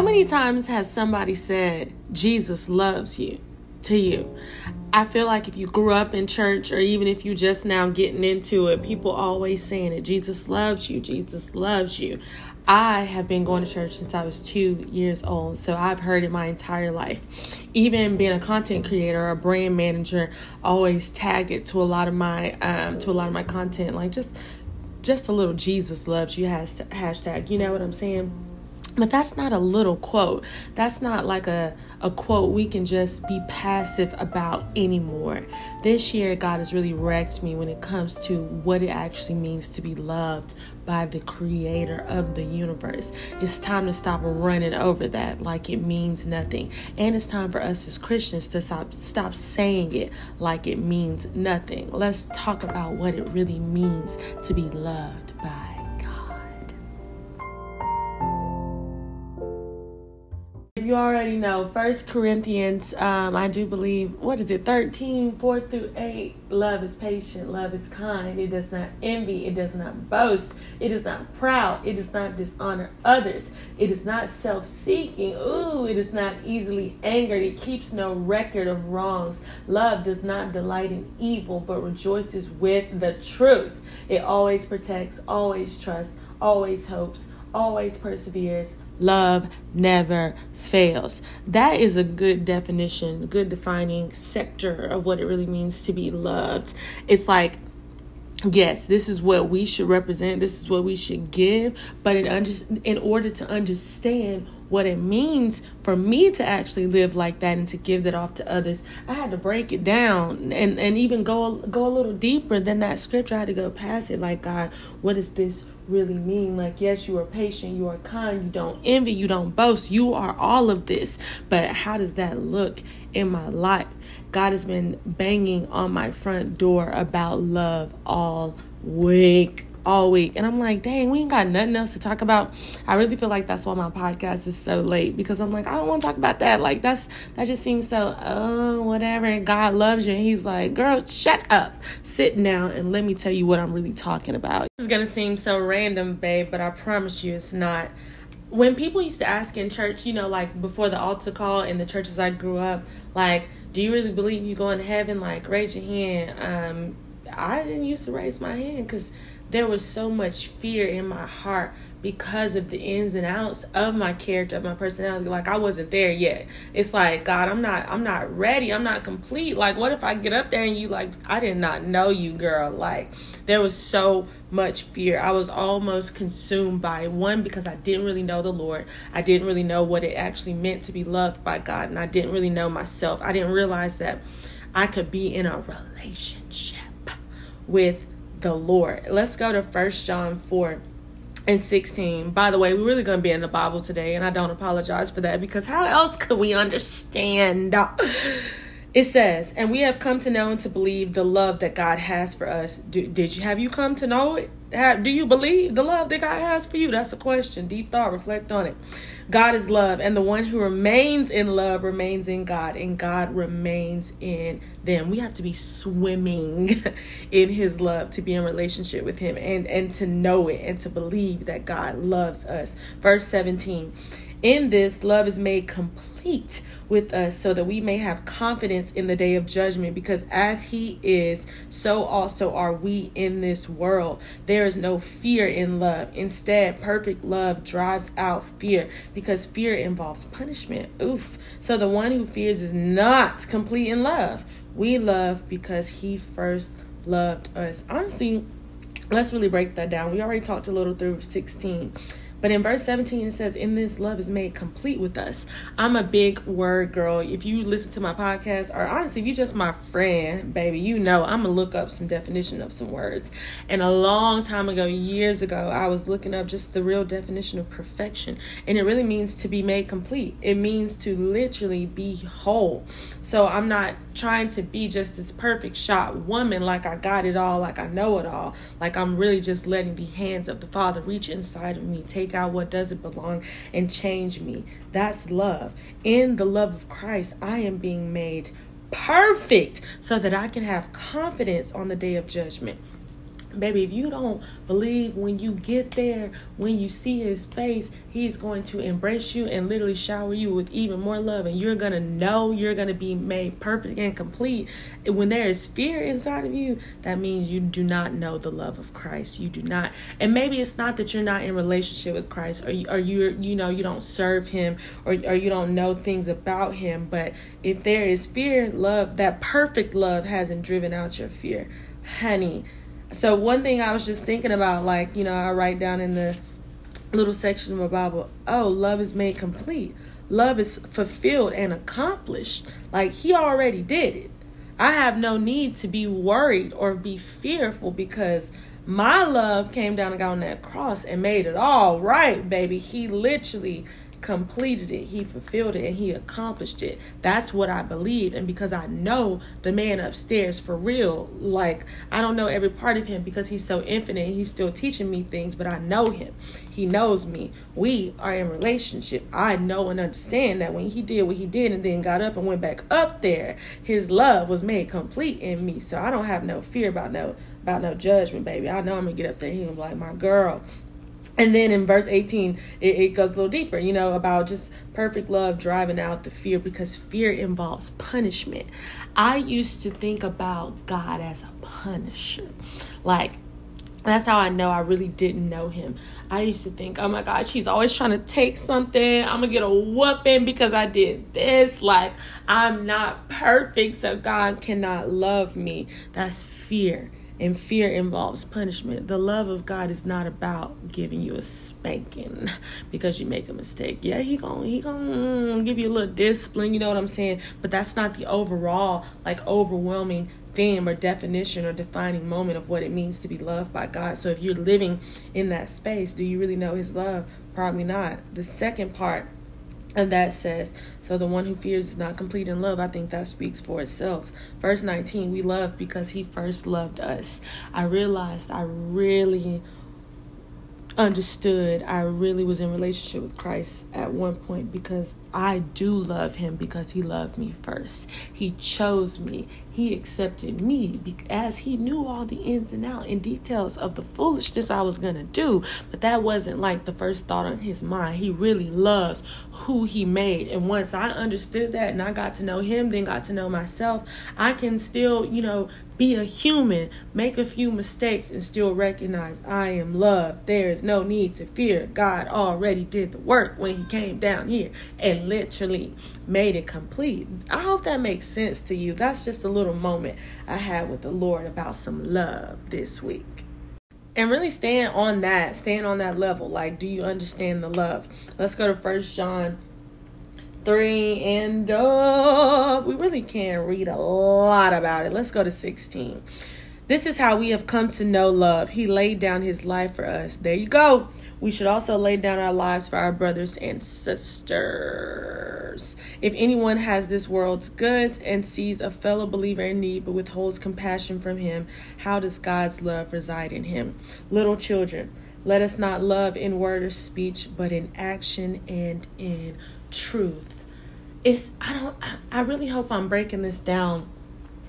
How many times has somebody said, Jesus loves you? to you. I feel like if you grew up in church or even if you just now getting into it, people always saying it Jesus loves you, Jesus loves you. I have been going to church since I was two years old, so I've heard it my entire life. Even being a content creator or a brand manager, always tag it to a lot of my um, to a lot of my content, like just just a little Jesus loves you hashtag. You know what I'm saying? But that's not a little quote. That's not like a, a quote we can just be passive about anymore. This year, God has really wrecked me when it comes to what it actually means to be loved by the creator of the universe. It's time to stop running over that like it means nothing. And it's time for us as Christians to stop stop saying it like it means nothing. Let's talk about what it really means to be loved you already know first corinthians um, i do believe what is it 13 4 through 8 love is patient love is kind it does not envy it does not boast it is not proud it does not dishonor others it is not self-seeking ooh it is not easily angered it keeps no record of wrongs love does not delight in evil but rejoices with the truth it always protects always trusts always hopes always perseveres love never fails. That is a good definition, good defining sector of what it really means to be loved. It's like yes this is what we should represent this is what we should give but in under, in order to understand what it means for me to actually live like that and to give that off to others i had to break it down and and even go go a little deeper than that scripture i had to go past it like god what does this really mean. Like yes you are patient you are kind you don't envy you don't boast. You are all of this. But how does that look in my life? God has been banging on my front door about love all week all week. And I'm like, dang, we ain't got nothing else to talk about. I really feel like that's why my podcast is so late because I'm like, I don't want to talk about that. Like that's that just seems so oh whatever. God loves you. And he's like, girl, shut up. Sit down and let me tell you what I'm really talking about. This is gonna seem so random, babe, but I promise you it's not. When people used to ask in church, you know, like before the altar call in the churches I grew up, like, do you really believe you going to heaven? Like, raise your hand. Um, I didn't used to raise my hand because there was so much fear in my heart because of the ins and outs of my character of my personality. Like i wasn't there yet. It's like god i'm not i'm not ready. I'm not complete. Like what if i get up there and you like i did not know you girl. Like there was so much fear. I was almost consumed by one because i didn't really know the lord. I didn't really know what it actually meant to be loved by god and i didn't really know myself. I didn't realize that i could be in a relationship with the Lord. Let's go to First John 4 and 16. By the way, we're really going to be in the Bible today, and I don't apologize for that because how else could we understand? It says, and we have come to know and to believe the love that God has for us. Do, did you have you come to know it? Have, do you believe the love that God has for you? That's a question. Deep thought. Reflect on it. God is love, and the one who remains in love remains in God, and God remains in them. We have to be swimming in His love to be in relationship with Him and, and to know it and to believe that God loves us. Verse 17 In this, love is made complete with us so that we may have confidence in the day of judgment because as he is so also are we in this world. There is no fear in love. Instead perfect love drives out fear because fear involves punishment. Oof. So the one who fears is not complete in love. We love because he first loved us. Honestly let's really break that down. We already talked a little through 16 but in verse 17, it says, In this love is made complete with us. I'm a big word girl. If you listen to my podcast, or honestly, if you're just my friend, baby, you know I'm going to look up some definition of some words. And a long time ago, years ago, I was looking up just the real definition of perfection. And it really means to be made complete, it means to literally be whole. So I'm not trying to be just this perfect shot woman, like I got it all, like I know it all. Like I'm really just letting the hands of the Father reach inside of me, take out what doesn't belong, and change me. That's love. In the love of Christ, I am being made perfect so that I can have confidence on the day of judgment. Baby, if you don't believe when you get there, when you see his face, he's going to embrace you and literally shower you with even more love. And you're going to know you're going to be made perfect and complete. When there is fear inside of you, that means you do not know the love of Christ. You do not. And maybe it's not that you're not in relationship with Christ or you, or you you know, you don't serve him or, or you don't know things about him. But if there is fear, love, that perfect love hasn't driven out your fear. Honey, so one thing I was just thinking about, like, you know, I write down in the little section of my Bible, oh, love is made complete. Love is fulfilled and accomplished. Like he already did it. I have no need to be worried or be fearful because my love came down and got on that cross and made it all right, baby. He literally completed it, he fulfilled it, and he accomplished it. That's what I believe. And because I know the man upstairs for real, like I don't know every part of him because he's so infinite, he's still teaching me things, but I know him. He knows me. We are in relationship. I know and understand that when he did what he did and then got up and went back up there, his love was made complete in me. So I don't have no fear about no about no judgment, baby. I know I'm gonna get up there. He gonna be like, my girl, and then in verse 18 it, it, goes a little deeper you know about just perfect love driving out the fear because fear involves punishment i used to think about god as a punisher like that's how I know I really didn't know him. I used to think, oh my God, she's always trying to take something. I'm gonna get a whooping because I did this. Like, I'm not perfect, so God cannot love me. That's fear and fear involves punishment. The love of God is not about giving you a spanking because you make a mistake. Yeah, he going he going give you a little discipline, you know what I'm saying? But that's not the overall like overwhelming theme or definition or defining moment of what it means to be loved by God. So if you're living in that space, do you really know his love? Probably not. The second part and that says, so the one who fears is not complete in love. I think that speaks for itself. Verse 19, we love because he first loved us. I realized I really understood I really was in relationship with Christ at one point because I do love him because he loved me first. He chose me. He accepted me as he knew all the ins and outs and details of the foolishness I was going to do. But that wasn't like the first thought on his mind. He really loves who he made. And once I understood that and I got to know him, then got to know myself, I can still, you know, be a human, make a few mistakes, and still recognize I am loved. There is no need to fear. God already did the work when He came down here and literally made it complete. I hope that makes sense to you. That's just a little moment I had with the Lord about some love this week and really staying on that staying on that level like do you understand the love let's go to first john three, and uh, we really can't read a lot about it. Let's go to 16. This is how we have come to know love. He laid down his life for us. There you go. We should also lay down our lives for our brothers and sisters. If anyone has this world's goods and sees a fellow believer in need but withholds compassion from him, how does God's love reside in him? Little children, let us not love in word or speech, but in action and in truth. It's I don't I really hope I'm breaking this down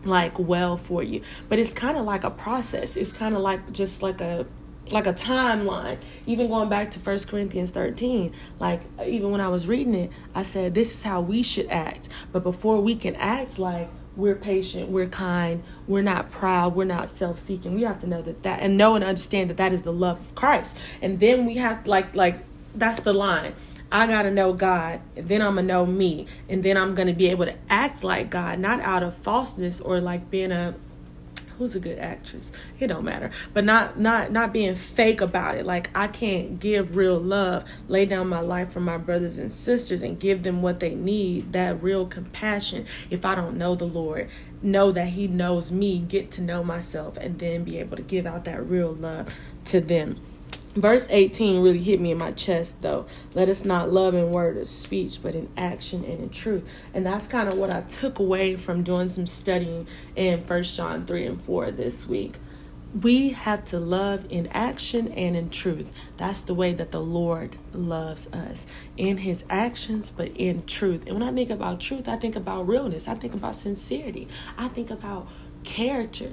like well for you. But it's kind of like a process. It's kind of like just like a like a timeline. Even going back to First Corinthians 13, like even when I was reading it, I said this is how we should act. But before we can act like we're patient, we're kind, we're not proud, we're not self-seeking. We have to know that that and know and understand that that is the love of Christ. And then we have like like that's the line. I got to know God, and then I'm going to know me, and then I'm going to be able to act like God, not out of falseness or like being a who's a good actress? It don't matter. But not not not being fake about it. Like i can't give real love lay down my life for my brothers and sisters and give them what they need that real compassion if i don't know the lord. Know that he knows me get to know myself and then be able to give out that real love to them Verse 18 really hit me in my chest, though. Let us not love in word or speech, but in action and in truth. And that's kind of what I took away from doing some studying in First John 3 and 4 this week. We have to love in action and in truth. That's the way that the Lord loves us in his actions, but in truth. And when I think about truth, I think about realness, I think about sincerity, I think about character.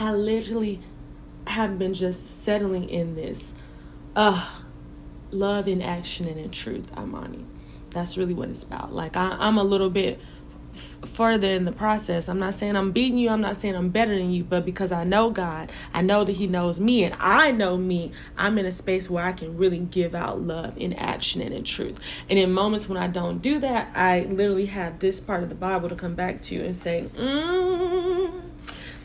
I literally have been just settling in this uh love in action and in truth, Imani. That's really what it's about. Like I, I'm a little bit further in the process. I'm not saying I'm beating you, I'm not saying I'm better than you, but because I know God, I know that He knows me, and I know me, I'm in a space where I can really give out love in action and in truth. And in moments when I don't do that, I literally have this part of the Bible to come back to and say, mm,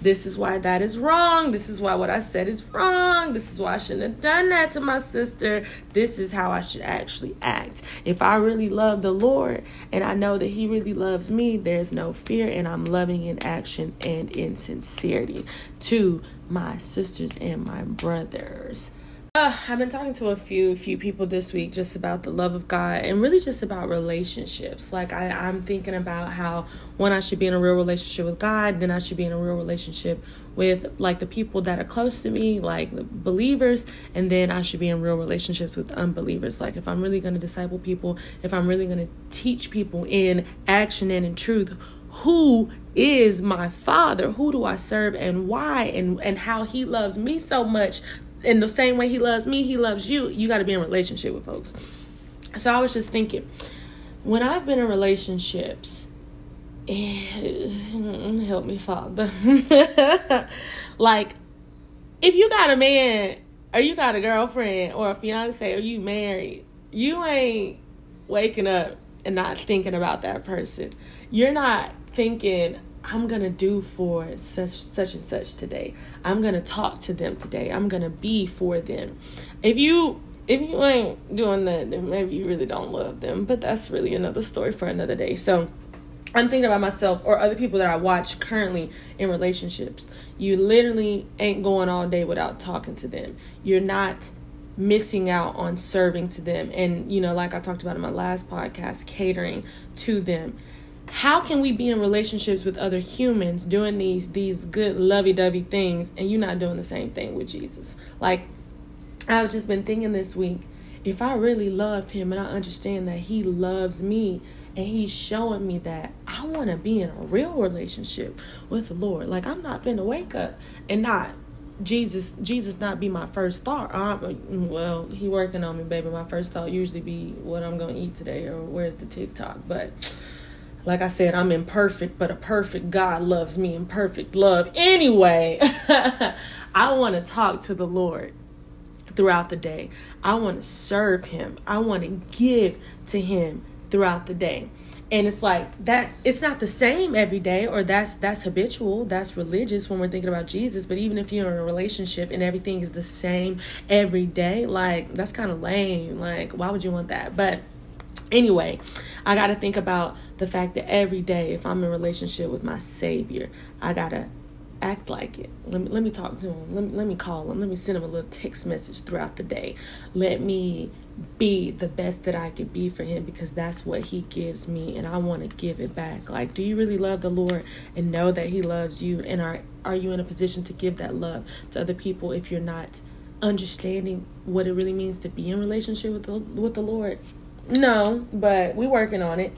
this is why that is wrong. This is why what I said is wrong. This is why I shouldn't have done that to my sister. This is how I should actually act. If I really love the Lord and I know that He really loves me, there's no fear, and I'm loving in action and in sincerity to my sisters and my brothers. Uh, I've been talking to a few few people this week just about the love of God and really just about relationships. Like I, I'm thinking about how when I should be in a real relationship with God, then I should be in a real relationship with like the people that are close to me, like the believers, and then I should be in real relationships with unbelievers. Like if I'm really to disciple people, if I'm really to teach people in action and in truth, who is my father who do i serve and why and and how he loves me so much in the same way he loves me, he loves you. You got to be in relationship with folks. So I was just thinking, when I've been in relationships, eh, help me, Father. like, if you got a man or you got a girlfriend or a fiance or you married, you ain't waking up and not thinking about that person. You're not thinking, I'm gonna do for such such and such today. I'm gonna talk to them today. I'm gonna be for them. If you if you ain't doing that, then maybe you really don't love them. But that's really another story for another day. So I'm thinking about myself or other people that I watch currently in relationships. You literally ain't going all day without talking to them. You're not missing out on serving to them. And, you know, like I talked about in my last podcast, catering to them how can we be in relationships with other humans doing these these good lovey-dovey things and you're not doing the same thing with jesus? Like i've just been thinking this week if i really love him and i understand that he loves me and he's showing me that i want to be in a real relationship with the lord like i'm not gonna wake up and not jesus jesus not be my first thought. I'm, well he working on me baby. My first thought usually be what i'm gonna eat today or where's the tiktok but like I said, I'm imperfect, but a perfect God loves me in perfect love. Anyway, I want to talk to the Lord throughout the day. I want to serve Him. I want to give to Him throughout the day. And it's like that it's not the same every day or that's that's habitual, that's religious when we're thinking about Jesus, but even if you're in a relationship and everything is the same every day, like that's kind of lame. Like why would you want that? But anyway, I got to think about the fact that every day, if I'm in relationship with my Savior, I got to act like it. Let me, let me talk to him. Let me, let me call him. Let me send him a little text message throughout the day. Let me be the best that I could be for him because that's what he gives me and I want to give it back. Like, do you really love the Lord and know that he loves you? And are, are you in a position to give that love to other people if you're not understanding what it really means to be in relationship with the, with the Lord? No, but we working on it.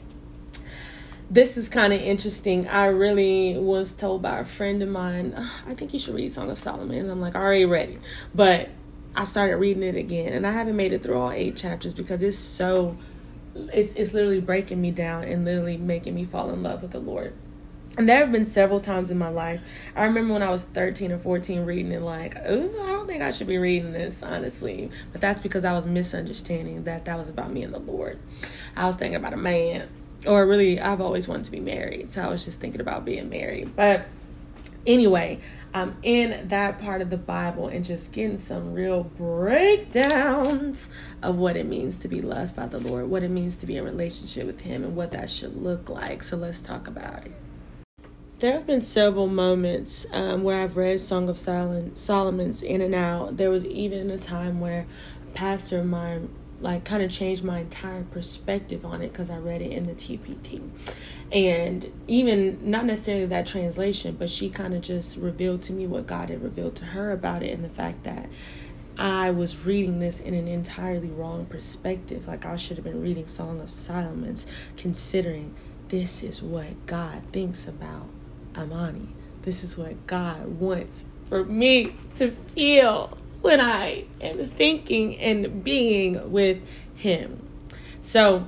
This is kind of interesting. I really was told by a friend of mine, I think you should read Song of Solomon. And I'm like, I already read it. But I started reading it again. And I haven't made it through all eight chapters because it's so, it's, it's literally breaking me down and literally making me fall in love with the Lord. And there have been several times in my life. I remember when I was 13 or 14 reading it, like, oh, I don't think I should be reading this, honestly. But that's because I was misunderstanding that that was about me and the Lord. I was thinking about a man, or really, I've always wanted to be married. So I was just thinking about being married. But anyway, I'm in that part of the Bible and just getting some real breakdowns of what it means to be loved by the Lord, what it means to be in relationship with Him, and what that should look like. So let's talk about it. There have been several moments um, where I've read Song of Solomon, Solomon's in and out. There was even a time where pastor of mine like kind of changed my entire perspective on it because I read it in the TPT. And even not necessarily that translation, but she kind of just revealed to me what God had revealed to her about it and the fact that I was reading this in an entirely wrong perspective. Like I should have been reading Song of Solomon's, considering this is what God thinks about Imani. This is what God wants for me to feel when I am thinking and being with Him. So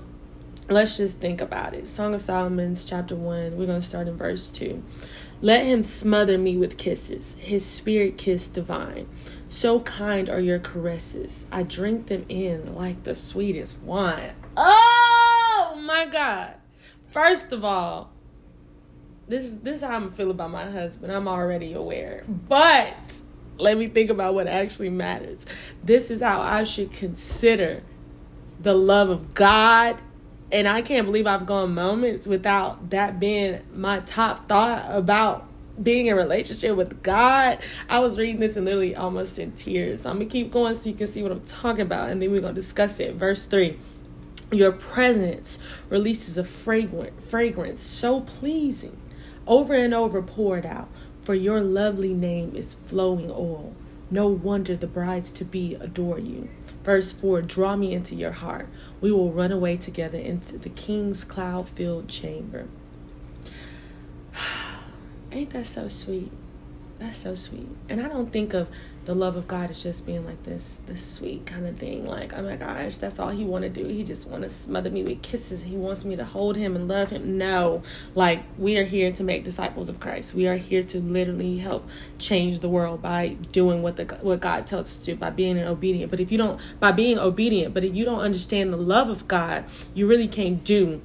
let's just think about it. Song of Solomon's chapter 1, we're going to start in verse 2. Let him smother me with kisses, his spirit kiss divine. So kind are your caresses. I drink them in like the sweetest wine. Oh my God. First of all, this is this is how I'm feel about my husband. I'm already aware. But let me think about what actually matters. This is how I should consider the love of God. And I can't believe I've gone moments without that being my top thought about being in relationship with God. I was reading this and literally almost in tears. So I'm gonna keep going so you can see what I'm talking about, and then we're gonna discuss it. Verse three. Your presence releases a fragrant fragrance so pleasing, over and over poured out. For your lovely name is flowing oil. No wonder the brides to be adore you. Verse 4 Draw me into your heart. We will run away together into the king's cloud filled chamber. Ain't that so sweet? That's so sweet. And I don't think of the love of God is just being like this, this sweet kind of thing. Like, oh my gosh, that's all he want to do. He just want to smother me with kisses. He wants me to hold him and love him. No, like we are here to make disciples of Christ. We are here to literally help change the world by doing what the what God tells us to do by being obedient. But if you don't, by being obedient, but if you don't understand the love of God, you really can't do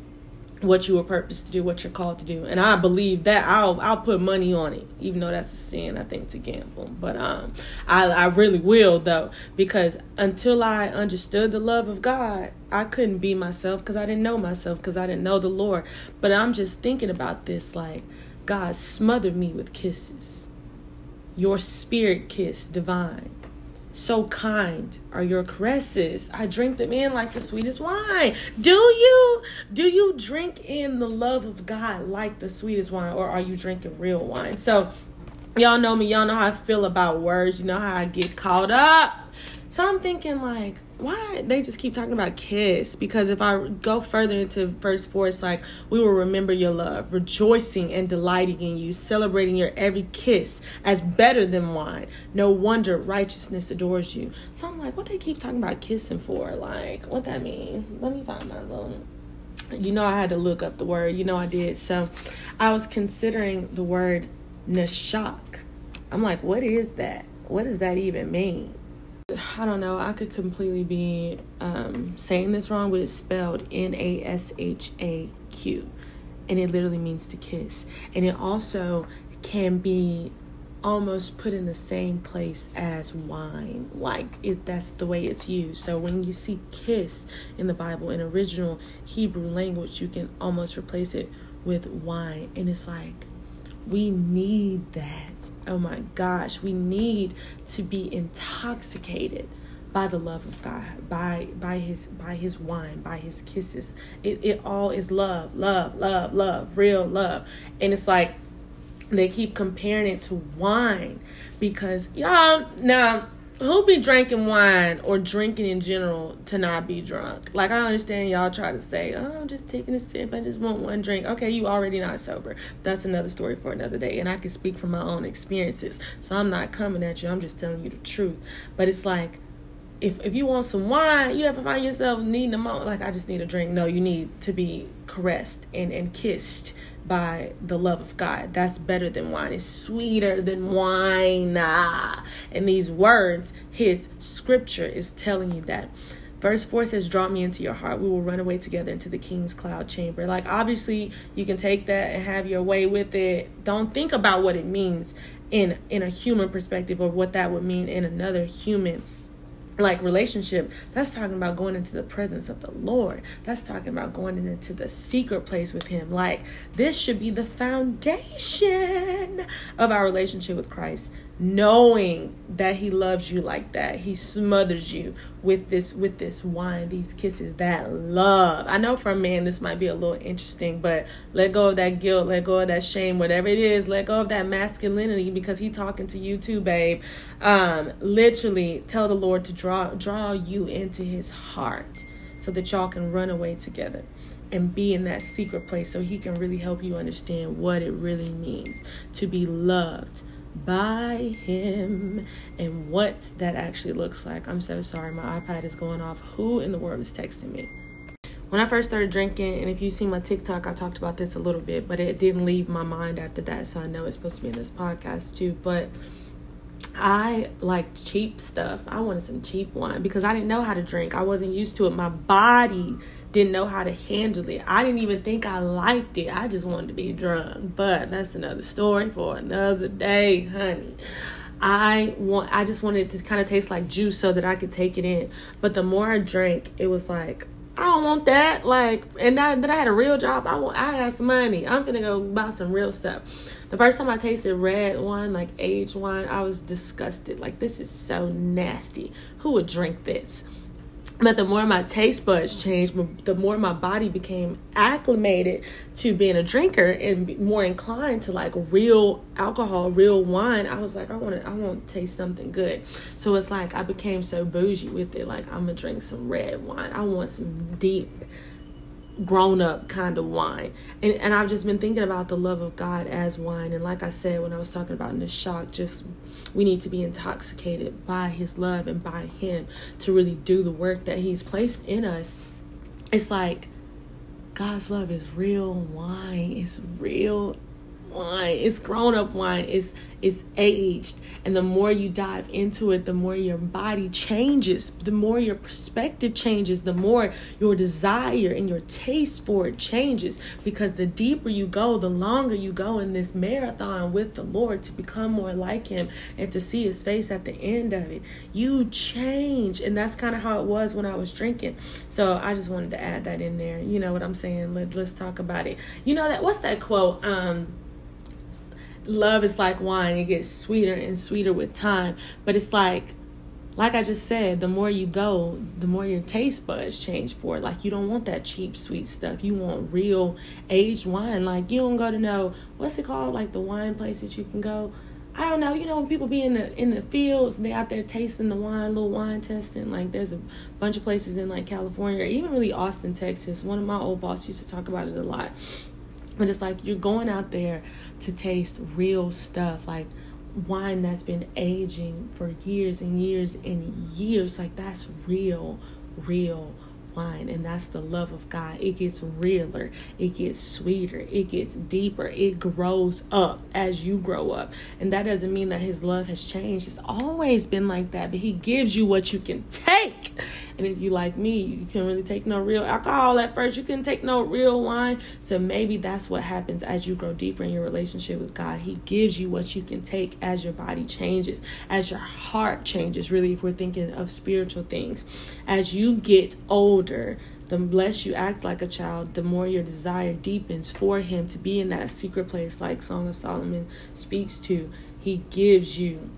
what you were purposed to do, what you're called to do. And I believe that I'll I'll put money on it, even though that's a sin, I think, to gamble. But um I, I really will though, because until I understood the love of God, I couldn't be myself because I didn't know myself, because I didn't know the Lord. But I'm just thinking about this like God smothered me with kisses. Your spirit kiss divine so kind are your caresses. I drink them in like the sweetest wine. Do you? Do you drink in the love of God like the sweetest wine, or are you drinking real wine? So, y'all know me. Y'all know how I feel about words. You know how I get caught up. So I'm thinking like, why they just keep talking about kiss? Because if i go further into verse 4 it's like we will remember your love rejoicing and delighting in you celebrating your every kiss as better than wine. No wonder righteousness adores you. So i'm like what they keep talking about kissing for? Like what that mean? Let me find my little you know i had to look up the word. You know i did. So i was considering the word nashaq i'm like what is that? What does that even mean I don't know. I could completely be um, saying this wrong, but it's spelled N A S H A Q, and it literally means to kiss. And it also can be almost put in the same place as wine like it that's the way it's used so when you see kiss in the bible in original hebrew language you can almost replace it with wine and it's like we need that. Oh my gosh, we need to be intoxicated by the love of God, by by his by his wine, by his kisses. It it all is love, love, love, love, real love. And it's like they keep comparing it to wine because y'all now who be drinking wine or drinking in general to not be drunk? Like I understand y'all try to say, "Oh, I'm just taking a sip. I just want one drink." Okay, you already not sober. That's another story for another day, and I can speak from my own experiences. So I'm not coming at you. I'm just telling you the truth. But it's like if if you want some wine, you ever find yourself needing a moment like I just need a drink. No, you need to be caressed and and kissed by the love of God. That's better than wine. It's sweeter than wine. Ah. And these words, his scripture is telling you that. Verse 4 says, Draw me into your heart. We will run away together into the king's cloud chamber. Like, obviously, you can take that and have your way with it. Don't think about what it means in, in a human perspective or what that would mean in another human like relationship that's talking about going into the presence of the lord. That's talking about going into the secret place with him. Like this should be the foundation of our relationship with christ knowing that he loves you like that. He smothers you with this with this wine these kisses that love. I know for a man this might be a little interesting but let go of that guilt let go of that shame whatever it is let go of that masculinity because he talking to you too babe. Um literally tell the lord to draw draw you into his heart so that y'all can run away together and be in that secret place so he can really help you understand what it really means to be loved by Him and what that actually looks like. I'm so sorry, my iPad is going off. Who in the world is texting me? When I first started drinking, and if you see my TikTok, I talked about this a little bit, but it didn't leave my mind after that, so I know it's supposed to be in this podcast too. But I like cheap stuff. I wanted some cheap wine because I didn't know how to drink. I wasn't used to it. My body didn't know how to handle it. I didn't even think I liked it. I just wanted to be drunk. But that's another story for another day, honey. I want I just wanted to kind of taste like juice so that I could take it in. But the more I drank, it was like I don't want that. Like, and then I had a real job. I want. I got some money. I'm gonna go buy some real stuff. The first time I tasted red wine, like aged wine, I was disgusted. Like, this is so nasty. Who would drink this? But the more my taste buds changed, the more my body became acclimated to being a drinker and more inclined to like real alcohol, real wine. I was like, I want to, I want to taste something good. So it's like I became so bougie with it. Like I'm gonna drink some red wine. I want some deep grown up kind of wine. And and I've just been thinking about the love of God as wine. And like I said when I was talking about in the shock, just we need to be intoxicated by his love and by him to really do the work that he's placed in us. It's like God's love is real wine. It's real wine. It's grown up wine. It's it's aged. And the more you dive into it, the more your body changes, the more your perspective changes, the more your desire and your taste for it changes. Because the deeper you go, the longer you go in this marathon with the Lord to become more like Him and to see His face at the end of it, you change. And that's kind of how it was when I was drinking. So I just wanted to add that in there. You know what I'm saying? Let, let's talk about it. You know that what's that quote? Um love is like wine. It gets sweeter and sweeter with time. But it's like like i just said the more you go the more your taste buds change for it. Like you don't want that cheap sweet stuff. You want real aged wine. Like you don't go to know what's it called? Like the wine places you can go. I don't know, you know, when people be in the in the fields and they out there tasting the wine, little wine testing. Like there's a bunch of places in like California, or even really Austin, Texas. One of my old bosses used to talk about it a lot. But it's like you're going out there to taste real stuff, like wine that's been aging for years and years and years. Like that's real, real wine and that's the love of God. It gets realer, it gets sweeter, it gets deeper, it grows up as you grow up. And that doesn't mean that his love has changed. It's always been like that, but he gives you what you can take. And if you like me, you can really take no real alcohol at first. You can take no real wine. So maybe that's what happens as you grow deeper in your relationship with God. He gives you what you can take as your body changes, as your heart changes, really, if we're thinking of spiritual things. As you get older older, the less you act like a child, the more your desire deepens for him to be in that secret place, like Song of Solomon speaks to. He gives you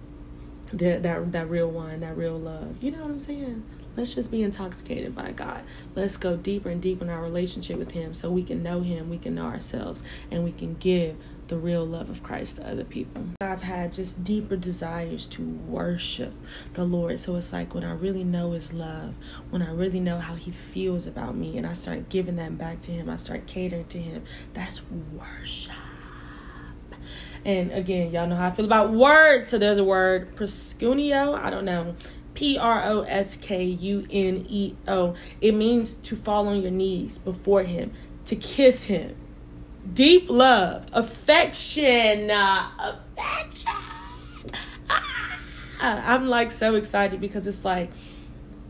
that that that real wine, that real love. You know what I'm saying? Let's just be intoxicated by God. Let's go deeper and deeper in our relationship with Him so we can know Him, we can know ourselves, and we can give the real love of Christ to other people. I've had just deeper desires to worship the Lord. So it's like when I really know His love, when I really know how He feels about me, and I start giving that back to Him, I start catering to Him, that's worship. And again, y'all know how I feel about words. So there's a word, proskuneo. I don't know. P R O S K U N E O. It means to fall on your knees before Him, to kiss Him. Deep love, affection, uh, affection. Ah, I'm like so excited because it's like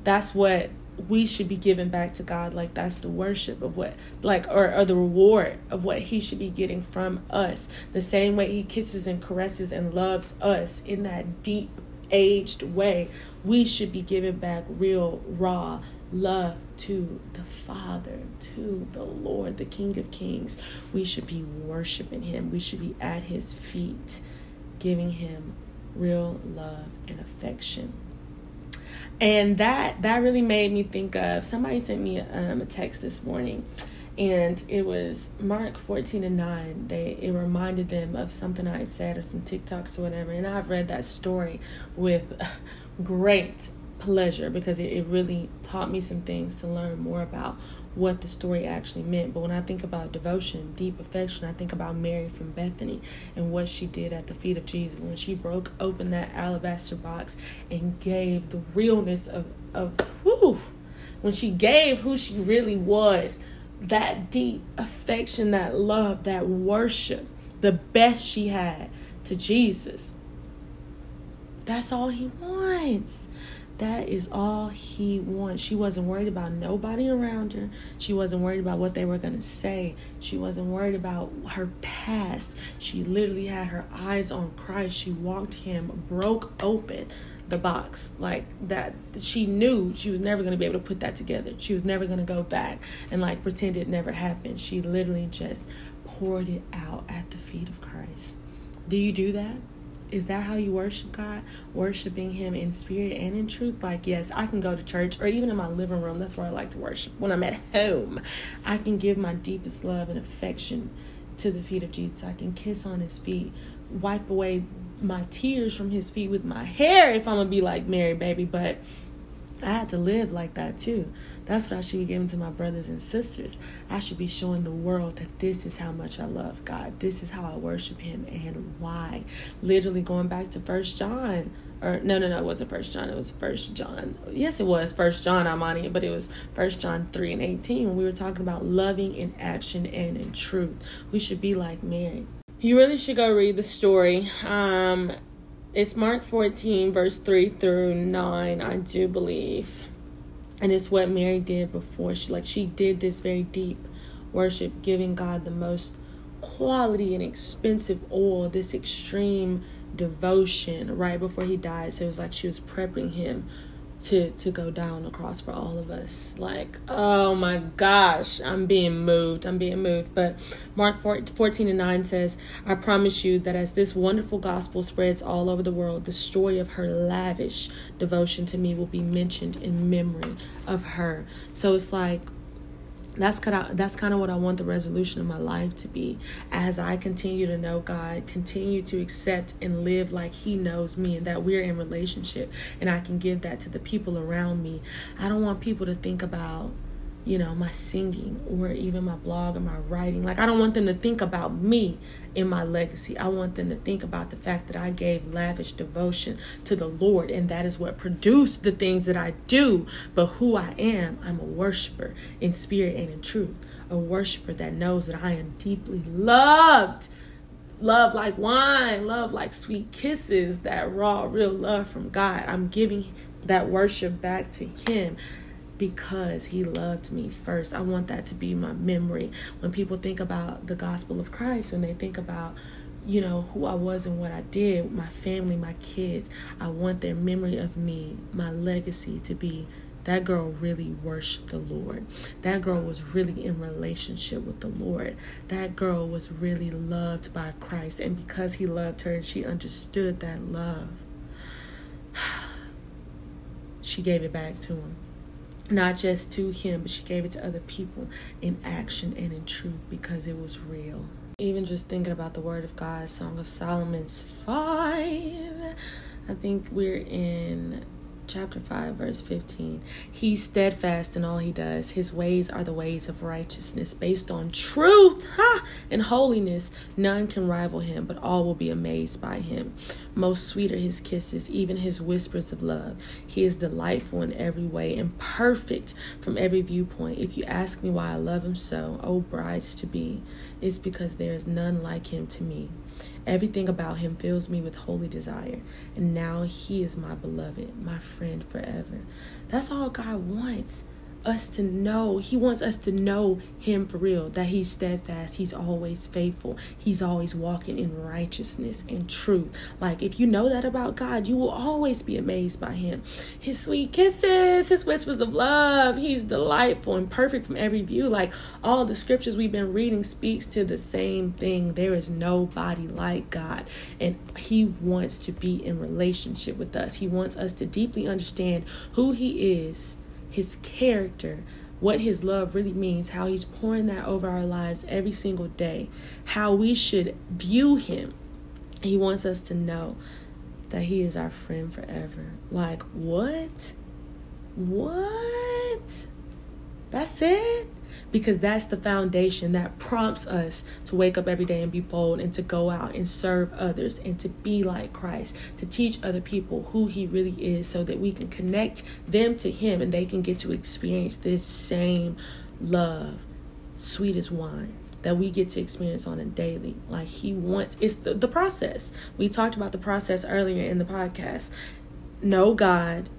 that's what we should be giving back to God. Like that's the worship of what, like, or, or the reward of what He should be getting from us. The same way He kisses and caresses and loves us in that deep aged way, we should be giving back real, raw love to the Father, to the Lord, the King of Kings. We should be worshiping Him. We should be at His feet, giving Him real love and affection. And that that really made me think of somebody sent me um, a text this morning and it was Mark 14 and 9. They it reminded them of something I said or some TikToks or whatever. And I've read that story with great pleasure because it, it really taught me some things to learn more about what the story actually meant. But when I think about devotion, deep affection, I think about Mary from Bethany and what she did at the feet of Jesus when she broke open that alabaster box and gave the realness of of whew, when she gave who she really was, that deep affection, that love, that worship, the best she had to Jesus. That's all he wants. That is all he wants. She wasn't worried about nobody around her. She wasn't worried about what they were going to say. She wasn't worried about her past. She literally had her eyes on Christ. She walked him, broke open the box like that. She knew she was never going to be able to put that together. She was never going to go back and like pretend it never happened. She literally just poured it out at the feet of Christ. Do you do that? Is that how you worship God? Worshiping Him in spirit and in truth? Like, yes, I can go to church or even in my living room. That's where I like to worship. When I'm at home, I can give my deepest love and affection to the feet of Jesus. I can kiss on His feet, wipe away my tears from His feet with my hair if I'm going to be like Mary, baby. But I had to live like that too. That's what I should be giving to my brothers and sisters. I should be showing the world that this is how much I love God. This is how I worship Him and why. Literally going back to First John, or no, no, no, it wasn't First John. It was First John. Yes, it was First John. I'm on it, but it was First John three and eighteen when we were talking about loving in action and in truth. We should be like Mary. You really should go read the story. Um, it's Mark 14, verse 3 through 9, I do believe. And it's what Mary did before. She like she did this very deep worship, giving God the most quality and expensive oil, this extreme devotion right before he died. So it was like she was prepping him to to go down across for all of us. Like oh my gosh i'm being moved i'm being moved. But mark 14 and 9 says i promise you that as this wonderful gospel spreads all over the world the story of her lavish devotion to me will be mentioned in memory of her. So it's like that's kind of that's kind of what I want the resolution of my life to be as I continue to know God, continue to accept and live like he knows me and that we're in relationship and I can give that to the people around me. I don't want people to think about you know, my singing or even my blog or my writing. Like, I don't want them to think about me in my legacy. I want them to think about the fact that I gave lavish devotion to the Lord, and that is what produced the things that I do. But who I am, I'm a worshiper in spirit and in truth, a worshiper that knows that I am deeply loved. Love like wine, love like sweet kisses, that raw, real love from God. I'm giving that worship back to Him because he loved me first. I want that to be my memory when people think about the gospel of Christ, when they think about you know who I was and what I did, my family, my kids. I want their memory of me, my legacy to be that girl really worshiped the Lord. That girl was really in relationship with the Lord. That girl was really loved by Christ. And because he loved her and she understood that love, she gave it back to him not just to him, but she gave it to other people in action and in truth because it was real. Even just thinking about the Word of God, Song of Solomon's 5, I think we're in chapter 5 verse 15 he's steadfast in all he does. His ways are the ways of righteousness. Based on truth ha! and holiness none can rival him but all will be amazed by him. Most sweet are his kisses even his whispers of love. He is delightful in every way and perfect from every viewpoint. If you ask me why i love him so oh brides to be it's because there is none like him to me Everything about him fills me with holy desire. And now he is my beloved, my friend forever. That's all God wants us to know. He wants us to know Him for real, that He's steadfast, He's always faithful, He's always walking in righteousness and truth. Like, if you know that about God, you will always be amazed by Him. His sweet kisses, His whispers of love, He's delightful and perfect from every view. Like, all the scriptures we've been reading speaks to the same thing. There is nobody like God, and He wants to be in relationship with us. He wants us to deeply understand who He is his character, what his love really means, how he's pouring that over our lives every single day, how we should view him. He wants us to know that he is our friend forever. Like, what? What? That's it? Because that's the foundation that prompts us to wake up every day and be bold and to go out and serve others and to be like Christ, to teach other people who He really is so that we can connect them to Him and they can get to experience this same love, sweet as wine that we get to experience on a daily. Like he wants it's the, the process. We talked about the process earlier in the podcast. Know God,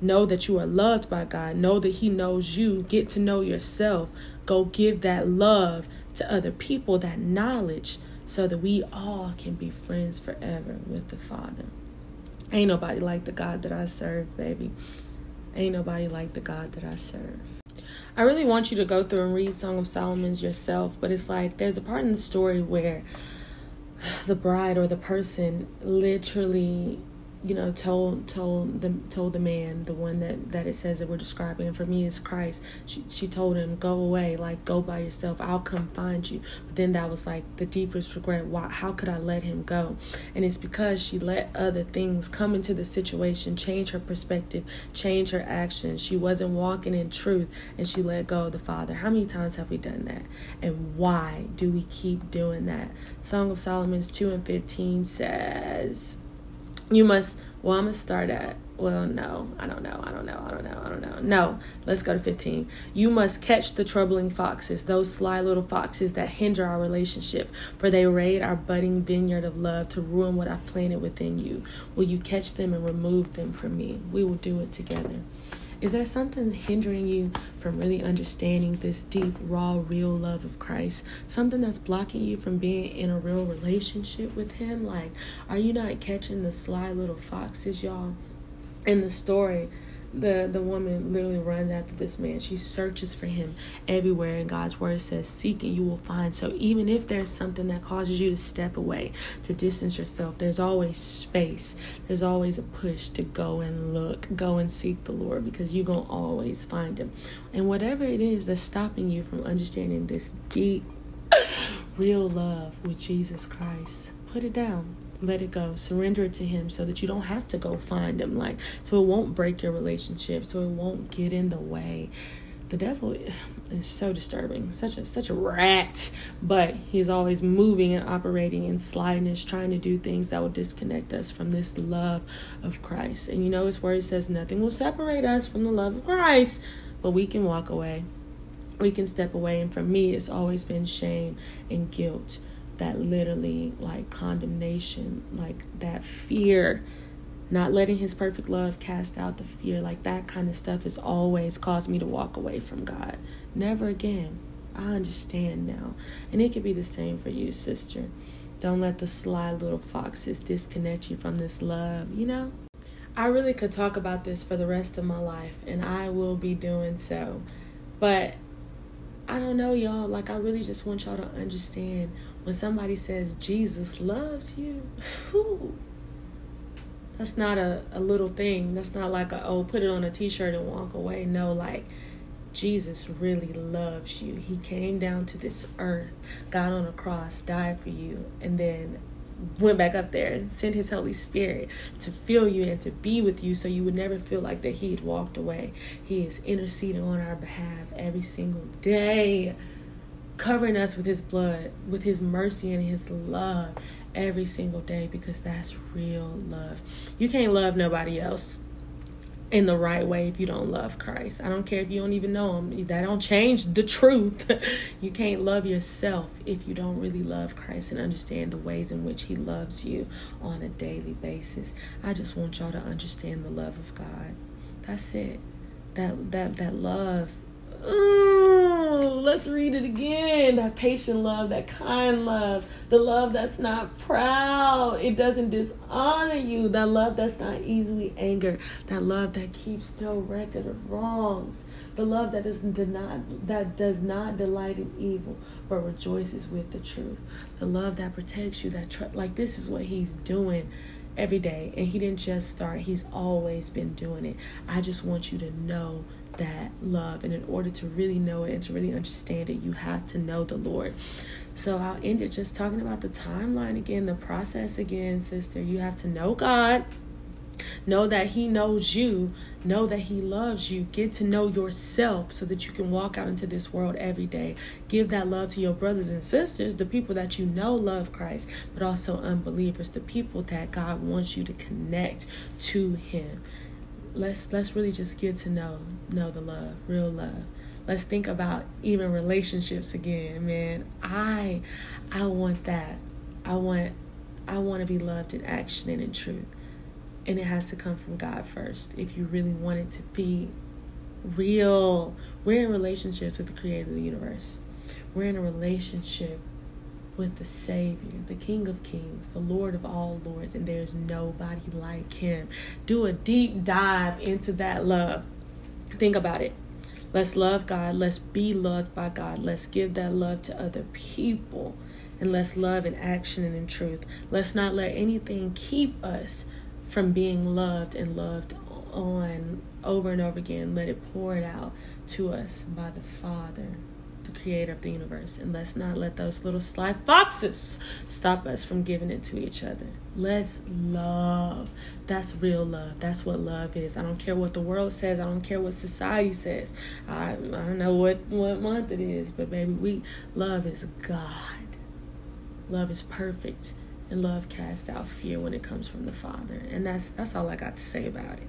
know that you are loved by God, know that he knows you, get to know yourself, go give that love to other people, that knowledge so that we all can be friends forever with the Father. Ain't nobody like the God that I serve, baby. Ain't nobody like the God that I serve. I really want you to go through and read Song of Solomon's yourself, but it's like there's a part in the story where the bride or the person literally you know told told the told the man the one that that it says that we're describing and for me is christ. She, she told him go away like go by yourself. I'll come find you. But then that was like the deepest regret. Why how could i let him go? And it's because she let other things come into the situation change her perspective change her actions. She wasn't walking in truth and she let go of the father. How many times have we done that? And why do we keep doing that? Song of solomon's 2 and 15 says you must well i'm gonna start at well no i don't know i don't know i don't know i don't know. No let's go to 15 you must catch the troubling foxes those sly little foxes that hinder our relationship for they raid our budding vineyard of love to ruin what i've planted within you. Will you catch them and remove them from me? We will do it together is there something hindering you from really understanding this deep, raw, real love of Christ? Something that's blocking you from being in a real relationship with Him? Like, are you not catching the sly little foxes, y'all? In the story, the the woman literally runs after this man. She searches for him everywhere and god's word says seek and you will find. So even if there's something that causes you to step away to distance yourself there's always space. There's always a push to go and look go and seek the lord because you're to always find him. And whatever it is that's stopping you from understanding this deep real love with jesus christ put it down let it go. Surrender it to him so that you don't have to go find him like so it won't break your relationship so it won't get in the way. The devil is so disturbing such a such a rat but he's always moving and operating in slyness trying to do things that will disconnect us from this love of christ. And you know his word says nothing will separate us from the love of christ but we can walk away. We can step away and for me it's always been shame and guilt that literally like condemnation, like that fear, not letting his perfect love cast out the fear, like that kind of stuff has always caused me to walk away from God. Never again. I understand now. And it could be the same for you, sister. Don't let the sly little foxes disconnect you from this love, you know? I really could talk about this for the rest of my life, and I will be doing so. But I don't know, y'all. Like, I really just want y'all to understand when somebody says Jesus loves you, whew, that's not a, a little thing. That's not like a, oh, put it on a t shirt and walk away. No, like, Jesus really loves you. He came down to this earth, got on a cross, died for you, and then went back up there and sent his Holy Spirit to fill you and to be with you so you would never feel like that he had walked away. He is interceding on our behalf every single day, covering us with his blood, with his mercy and his love every single day because that's real love. You can't love nobody else in the right way if you don't love Christ. I don't care if you don't even know him. That don't change the truth. you can't love yourself if you don't really love Christ and understand the ways in which he loves you on a daily basis. I just want y'all to understand the love of God. That's it. That that that love Ooh, Oh, let's read it again. That patient love, that kind love, the love that's not proud, it doesn't dishonor you, that love that's not easily angered, that love that keeps no record of wrongs, the love that does not that does not delight in evil, but rejoices with the truth, the love that protects you, that tr- like this is what he's doing every day, and he didn't just start; he's always been doing it. I just want you to know that love. And in order to really know it and to really understand it, you have to know the Lord. So I'll end it just talking about the timeline again, the process again, sister. You have to know God. Know that He knows you. Know that He loves you. Get to know yourself so that you can walk out into this world every day. Give that love to your brothers and sisters, the people that you know love Christ, but also unbelievers, the people that God wants you to connect to Him. Let's let's really just get to know know the love, real love. Let's think about even relationships again, man. I I want that. I want I want to be loved in action and in truth. And it has to come from God first if you really want it to be real. We're in relationships with the creator of the universe. We're in a relationship with the Savior, the King of Kings, the Lord of all lords, and there's nobody like him. Do a deep dive into that love. Think about it. Let's love God. Let's be loved by God. Let's give that love to other people. And let's love in action and in truth. Let's not let anything keep us from being loved and loved on over and over again. Let it pour it out to us by the Father, the creator of the universe. And let's not let those little sly foxes stop us from giving it to each other. Let's love. That's real love. That's what love is. I don't care what the world says. I don't care what society says. I, I don't know what, what month it is, but baby, we love is God. Love is perfect and love casts out fear when it comes from the Father. And that's that's all I got to say about it.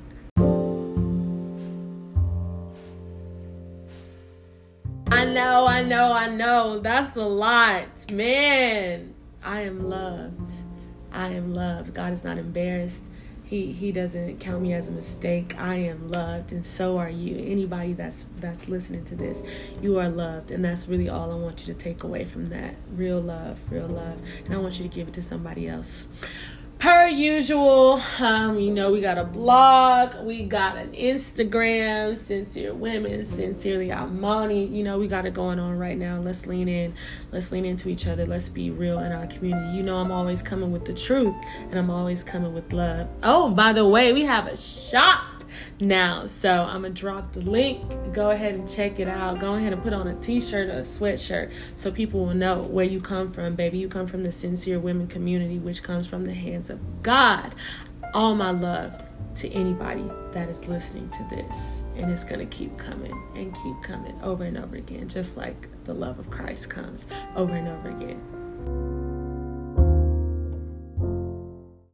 I know, I know, I know. That's a lot. Man, I am loved. I am loved. God is not embarrassed. He he doesn't count me as a mistake. I am loved and so are you. Anybody that's that's listening to this, you are loved and that's really all I want you to take away from that. Real love, real love. And I want you to give it to somebody else per usual, um, you know, we got a blog, we got an Instagram, Sincere Women, Sincerely Amani. You know, we got it going on right now. Let's lean in. Let's lean into each other. Let's be real in our community. You know, I'm always coming with the truth and I'm always coming with love. Oh, by the way, we have a shop now. So I'm gonna drop the link. Go ahead and check it out. Go ahead and put on a t-shirt or a sweatshirt so people will know where you come from, baby. You come from the sincere women community, which comes from the hands of God. All my love to anybody that is listening to this. And it's gonna keep coming and keep coming over and over again, just like the love of Christ comes over and over again.